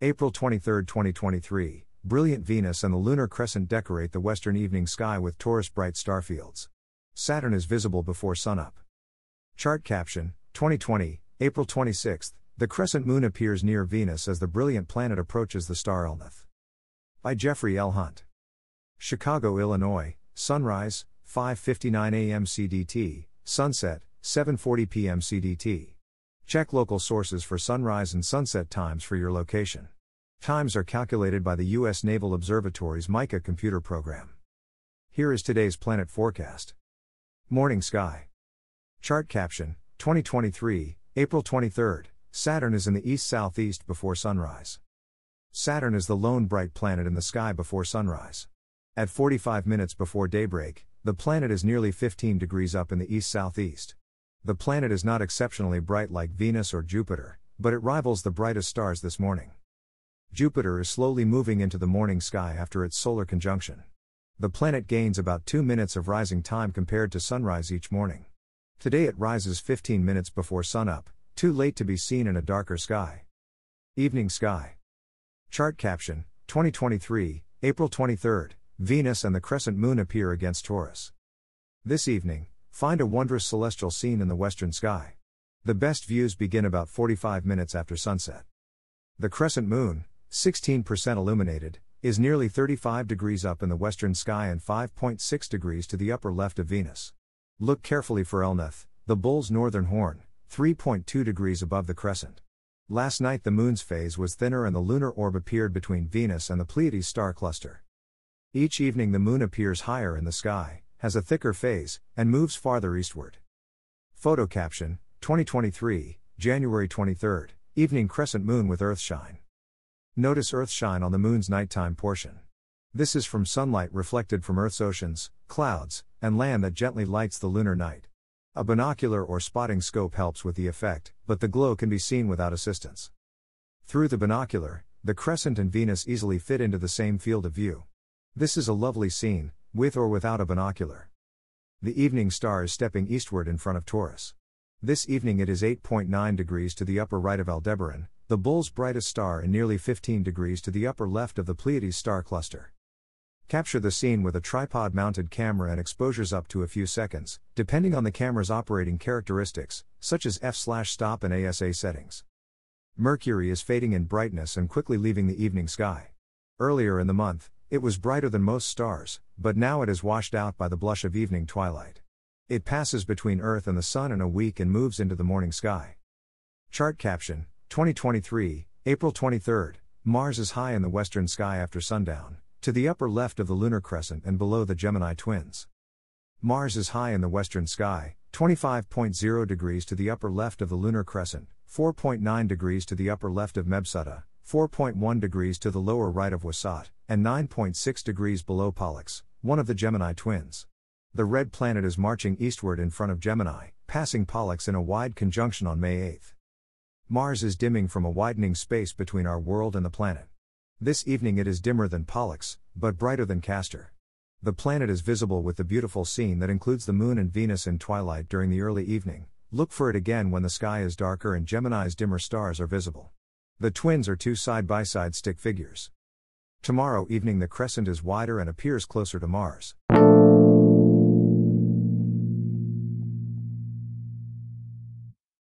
April 23, 2023. Brilliant Venus and the lunar crescent decorate the western evening sky with Taurus bright star fields. Saturn is visible before sunup. Chart caption 2020, April 26. The crescent moon appears near Venus as the brilliant planet approaches the star Elnath. By Jeffrey L. Hunt. Chicago, Illinois, sunrise 5:59 a.m. CDT, sunset 7:40 p.m. CDT. Check local sources for sunrise and sunset times for your location. Times are calculated by the U.S. Naval Observatory's MICA computer program. Here is today's planet forecast. Morning sky. Chart caption 2023, April 23rd. Saturn is in the east southeast before sunrise. Saturn is the lone bright planet in the sky before sunrise. At 45 minutes before daybreak, the planet is nearly 15 degrees up in the east southeast. The planet is not exceptionally bright like Venus or Jupiter, but it rivals the brightest stars this morning. Jupiter is slowly moving into the morning sky after its solar conjunction. The planet gains about 2 minutes of rising time compared to sunrise each morning. Today it rises 15 minutes before sunup, too late to be seen in a darker sky. Evening sky. Chart caption 2023, April 23, Venus and the crescent moon appear against Taurus. This evening, find a wondrous celestial scene in the western sky. The best views begin about 45 minutes after sunset. The crescent moon, 16% illuminated, is nearly 35 degrees up in the western sky and 5.6 degrees to the upper left of Venus. Look carefully for Elnath, the bull's northern horn, 3.2 degrees above the crescent. Last night the moon's phase was thinner and the lunar orb appeared between Venus and the Pleiades star cluster. Each evening the moon appears higher in the sky, has a thicker phase, and moves farther eastward. Photo caption 2023, January 23, evening crescent moon with earthshine. Notice earthshine on the moon's nighttime portion. This is from sunlight reflected from Earth's oceans, clouds, and land that gently lights the lunar night. A binocular or spotting scope helps with the effect, but the glow can be seen without assistance. Through the binocular, the crescent and Venus easily fit into the same field of view. This is a lovely scene, with or without a binocular. The evening star is stepping eastward in front of Taurus. This evening it is 8.9 degrees to the upper right of Aldebaran, the bull's brightest star, and nearly 15 degrees to the upper left of the Pleiades star cluster. Capture the scene with a tripod mounted camera and exposures up to a few seconds, depending on the camera's operating characteristics, such as f/stop and ASA settings. Mercury is fading in brightness and quickly leaving the evening sky. Earlier in the month, it was brighter than most stars, but now it is washed out by the blush of evening twilight. It passes between Earth and the Sun in a week and moves into the morning sky. Chart caption 2023, April 23. Mars is high in the western sky after sundown, to the upper left of the lunar crescent and below the Gemini twins. Mars is high in the western sky, 25.0 degrees to the upper left of the lunar crescent, 4.9 degrees to the upper left of Mebsuta, 4.1 degrees to the lower right of Wasat, and 9.6 degrees below Pollux, one of the Gemini twins. The red planet is marching eastward in front of Gemini, passing Pollux in a wide conjunction on May 8. Mars is dimming from a widening space between our world and the planet. This evening it is dimmer than Pollux, but brighter than Castor. The planet is visible with the beautiful scene that includes the moon and Venus in twilight during the early evening. Look for it again when the sky is darker and Gemini's dimmer stars are visible. The twins are two side by side stick figures. Tomorrow evening the crescent is wider and appears closer to Mars.